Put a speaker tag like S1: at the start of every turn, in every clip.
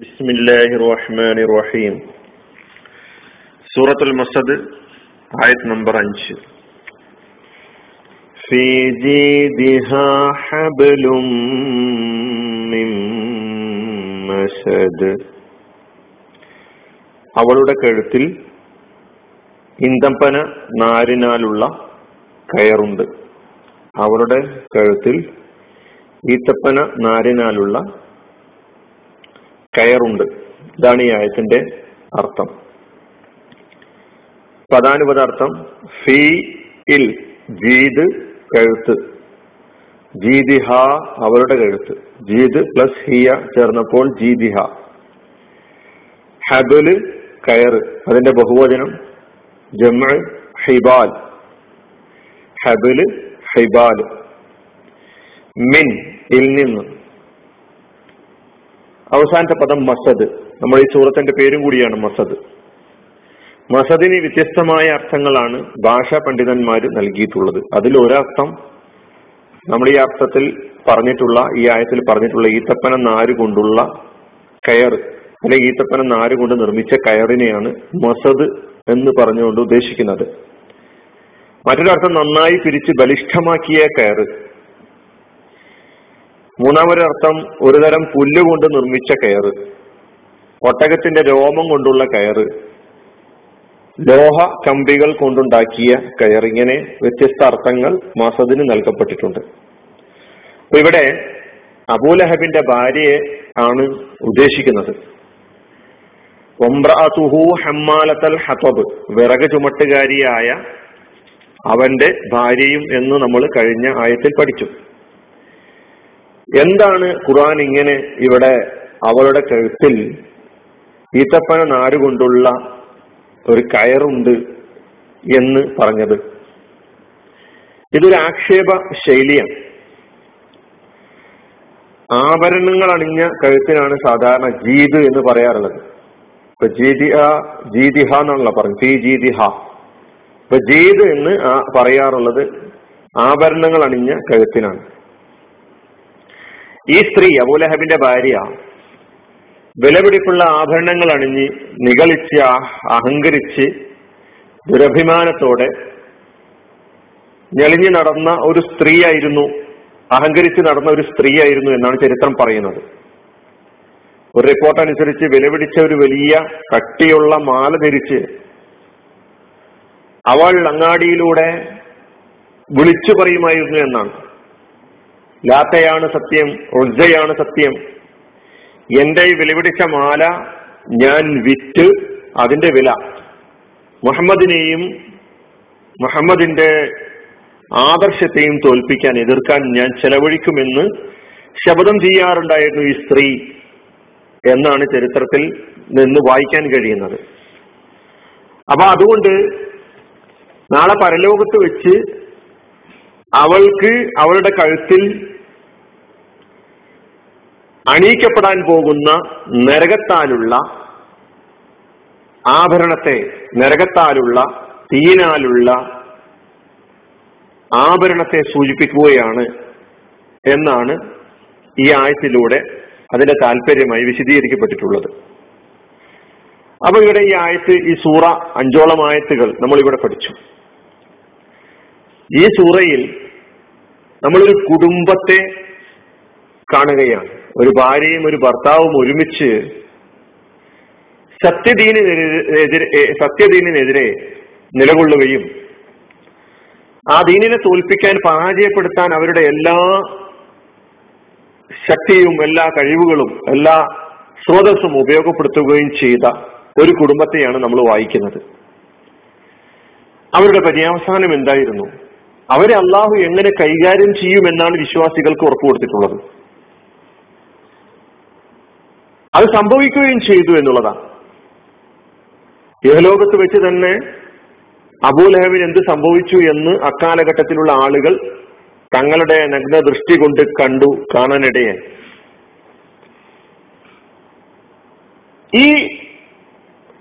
S1: بسم الله الرحمن الرحيم سورة المسد آية نمبر 5 في جيدها حبل من مسد അവളുടെ കഴുത്തിൽ ഇന്തപ്പന നാരിനാലുള്ള കയറുണ്ട് അവളുടെ കഴുത്തിൽ ഈത്തപ്പന നാരിനാലുള്ള കയറുണ്ട്. ഇതാണ് ഈ ആയത്തിന്റെ അർത്ഥം. പദാനുപദാർത്ഥം ഫീ ഇൽ ജീദ് കഴുത്ത്. ജീദിഹ അവരുടെ കഴുത്ത്. ജീദ് പ്ലസ് ഹിയ ചേർന്നപ്പോൾ ജീദിഹ. ഹബൽ കയറ് അതിന്റെ ബഹുവചനം ജമ ഹിബാൽ. ഹബൽ ഹിബാൽ. മിൻ ഇൽ നിന്ന്. അവസാനത്തെ പദം മസദ്. നമ്മൾ ഈ സൂറത്തിന്റെ പേരും കൂടിയാണ് മസദ്. മസദിന് വ്യത്യസ്തമായ അർത്ഥങ്ങളാണ് ഭാഷാ പണ്ഡിതന്മാർ നൽകിയിട്ടുള്ളത്. അതിൽ ഒരർത്ഥം നമ്മൾ ഈ അർത്ഥത്തിൽ പറഞ്ഞിട്ടുള്ള ഈ ആയത്തിൽ പറഞ്ഞിട്ടുള്ള ഈത്തപ്പന നാര് കൊണ്ടുള്ള കയർ അല്ലെങ്കിൽ ഈത്തപ്പന നാര് കൊണ്ട് നിർമ്മിച്ച കയറിനെയാണ് മസദ് എന്ന് പറഞ്ഞുകൊണ്ട് ഉദ്ദേശിക്കുന്നത്. മറ്റൊരർത്ഥം നന്നായി പിരിച്ച് ബലിഷ്ഠമാക്കിയ കയറ് മൂന്നാമൊരർത്ഥം ഒരുതരം പുല്ലുകൊണ്ട് നിർമ്മിച്ച കയറ്. ഒട്ടകത്തിന്റെ രോമം കൊണ്ടുള്ള കയറ്. ലോഹ കമ്പികൾ കൊണ്ടുണ്ടാക്കിയ കയർ ഇങ്ങനെ വ്യത്യസ്ത അർത്ഥങ്ങൾ മസദിന് നൽകപ്പെട്ടിട്ടുണ്ട്. അപ്പൊ ഇവിടെ അബൂലഹബിന്റെ ഭാര്യയെ ആണ് ഉദ്ദേശിക്കുന്നത്. ഹതബ് വിറക് ചുമട്ടുകാരിയായ അവന്റെ ഭാര്യയും എന്ന് നമ്മൾ കഴിഞ്ഞ ആയത്തിൽ പഠിച്ചു. എന്താണ് ഖുർആൻ ഇങ്ങനെ ഇവിടെ അവളുടെ കഴുത്തിൽ ഈത്തപ്പന നാരുകൊണ്ടുള്ള ഒരു കയറുണ്ട് എന്ന് പറഞ്ഞത്? ഇതൊരു ആക്ഷേപ ശൈലിയാണ്. ആഭരണങ്ങൾ അണിഞ്ഞ കഴുത്തിനാണ് സാധാരണ ജീദ് എന്ന് പറയാറുള്ളത്. ഇപ്പൊ ജീതിഹ ജീതിഹ എന്നാണല്ലോ പറഞ്ഞു ഫീ ജീതിഹ. ഇപ്പൊ ജീദ് എന്ന് പറയാറുള്ളത് ആഭരണങ്ങൾ അണിഞ്ഞ കഴുത്തിനാണ്. ഈ സ്ത്രീ അബൂലഹബിന്റെ ഭാര്യ വിലപിടിപ്പുള്ള ആഭരണങ്ങൾ അണിഞ്ഞ് നികളിച്ച് അഹങ്കരിച്ച് ദുരഭിമാനത്തോടെ ഞെളിഞ്ഞു നടന്ന ഒരു സ്ത്രീയായിരുന്നു അഹങ്കരിച്ച് നടന്ന ഒരു സ്ത്രീയായിരുന്നു എന്നാണ് ചരിത്രം പറയുന്നത്. ഒരു റിപ്പോർട്ട് അനുസരിച്ച് വിലപിടിച്ച ഒരു വലിയ കട്ടിയുള്ള മാല ധരിച്ച് അവൾ അങ്ങാടിയിലൂടെ വിളിച്ചു പറയുമായിരുന്നു എന്നാണ്. ലാത്തയാണ് സത്യം ഉൾജയാണ് സത്യം. എന്റെ ഈ വിലപിടിച്ച മാല ഞാൻ വിറ്റ് അതിന്റെ വില. മുഹമ്മദിനെയും മുഹമ്മദിന്റെ ആദർശത്തെയും തോൽപ്പിക്കാൻ എതിർക്കാൻ ഞാൻ ചെലവഴിക്കുമെന്ന് ശപഥം ചെയ്യാറുണ്ടായിരുന്നു ഈ സ്ത്രീ എന്നാണ് ചരിത്രത്തിൽ നിന്ന് വായിക്കാൻ കഴിയുന്നത്. അപ്പൊ അതുകൊണ്ട് നാളെ പരലോകത്ത് വെച്ച് അവൾക്ക് അവളുടെ കഴുത്തിൽ അണിയിക്കപ്പെടാൻ പോകുന്ന നരകത്താലുള്ള ആഭരണത്തെ നരകത്താലുള്ള തീനാലുള്ള ആഭരണത്തെ സൂചിപ്പിക്കുകയാണ് എന്നാണ് ഈ ആയത്തിലൂടെ അതിന്റെ താല്പര്യമായി വിശദീകരിക്കപ്പെട്ടിട്ടുള്ളത്. അപ്പൊ ഇവിടെ ഈ ആയത്ത് ഈ സൂറ അഞ്ചോളം ആയത്തുകൾ നമ്മൾ ഇവിടെ പഠിച്ചു. ഈ സൂറയിൽ നമ്മളൊരു കുടുംബത്തെ കാണുകയാണ്. ഒരു ഭാര്യയും ഒരു ഭർത്താവും ഒരുമിച്ച് സത്യദീനെതിരെ സത്യദീനിനെതിരെ നിലകൊള്ളുകയും ആ ദീനിനെ തോൽപ്പിക്കാൻ പരാജയപ്പെടുത്താൻ അവരുടെ എല്ലാ ശക്തിയും എല്ലാ കഴിവുകളും എല്ലാ സ്രോതസ്സും ഉപയോഗപ്പെടുത്തുകയും ചെയ്ത ഒരു കുടുംബത്തെയാണ് നമ്മൾ വായിക്കുന്നത്. അവരുടെ പര്യാവസാനം എന്തായിരുന്നു? അവരെ അള്ളാഹു എങ്ങനെ കൈകാര്യം ചെയ്യുമെന്നാണ് വിശ്വാസികൾക്ക് ഉറപ്പ് കൊടുത്തിട്ടുള്ളത്. അത് സംഭവിക്കുകയും ചെയ്തു എന്നുള്ളതാണ്. ഇഹലോകത്ത് വെച്ച് തന്നെ അബൂലഹബിന് എന്ത് സംഭവിച്ചു എന്ന് അക്കാലഘട്ടത്തിലുള്ള ആളുകൾ തങ്ങളുടെ നഗ്ന ദൃഷ്ടി കൊണ്ട് കണ്ടു കാണാനിടയായി. ഈ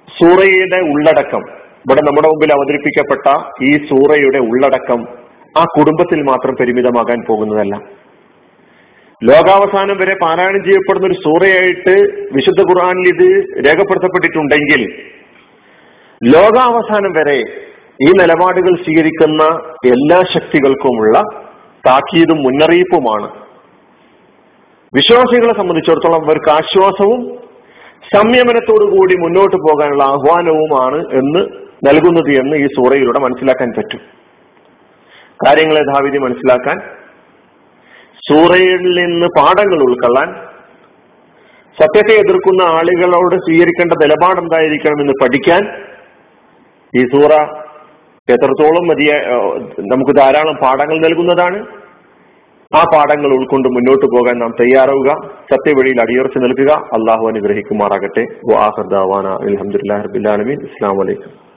S1: സൂറയുടെ ഉള്ളടക്കം ഇവിടെ നമ്മുടെ മുമ്പിൽ അവതരിപ്പിക്കപ്പെട്ട ഈ സൂറയുടെ ഉള്ളടക്കം ആ കുടുംബത്തിൽ മാത്രം പരിമിതമാകാൻ പോകുന്നതല്ല. ലോകാവസാനം വരെ പാരായണം ചെയ്യപ്പെടുന്ന ഒരു സൂറയായിട്ട് വിശുദ്ധ ഖുർആാനിൽ ഇത് രേഖപ്പെടുത്തപ്പെട്ടിട്ടുണ്ടെങ്കിൽ ലോകാവസാനം വരെ ഈ നിലപാടുകൾ സ്വീകരിക്കുന്ന എല്ലാ ശക്തികൾക്കുമുള്ള താക്കീതും മുന്നറിയിപ്പുമാണ്. വിശ്വാസികളെ സംബന്ധിച്ചിടത്തോളം അവർക്ക് ആശ്വാസവും സംയമനത്തോടു കൂടി മുന്നോട്ട് പോകാനുള്ള ആഹ്വാനവുമാണ് എന്ന് നൽകുന്നത് എന്ന് ഈ സൂറയിലൂടെ മനസ്സിലാക്കാൻ പറ്റും. കാര്യങ്ങളെ യഥാവിധി മനസ്സിലാക്കാൻ സൂറയിൽ നിന്ന് പാഠങ്ങൾ ഉൾക്കൊള്ളാൻ സത്യത്തെ എതിർക്കുന്ന ആളുകളോട് സ്വീകരിക്കേണ്ട നിലപാട് എന്തായിരിക്കണം എന്ന് പഠിക്കാൻ ഈ സൂറ എത്രത്തോളം മതിയ നമുക്ക് ധാരാളം പാഠങ്ങൾ നൽകുന്നതാണ്. ആ പാഠങ്ങൾ ഉൾക്കൊണ്ട് മുന്നോട്ട് പോകാൻ നാം തയ്യാറാവുക. സത്യവഴിയിൽ അടിയുറച്ച് നൽകുക അള്ളാഹു അനുഗ്രഹിക്കുമാറാകട്ടെ. അലഹമുല്ലാ റബിൻ ഇസ്ലാം വലൈക്കും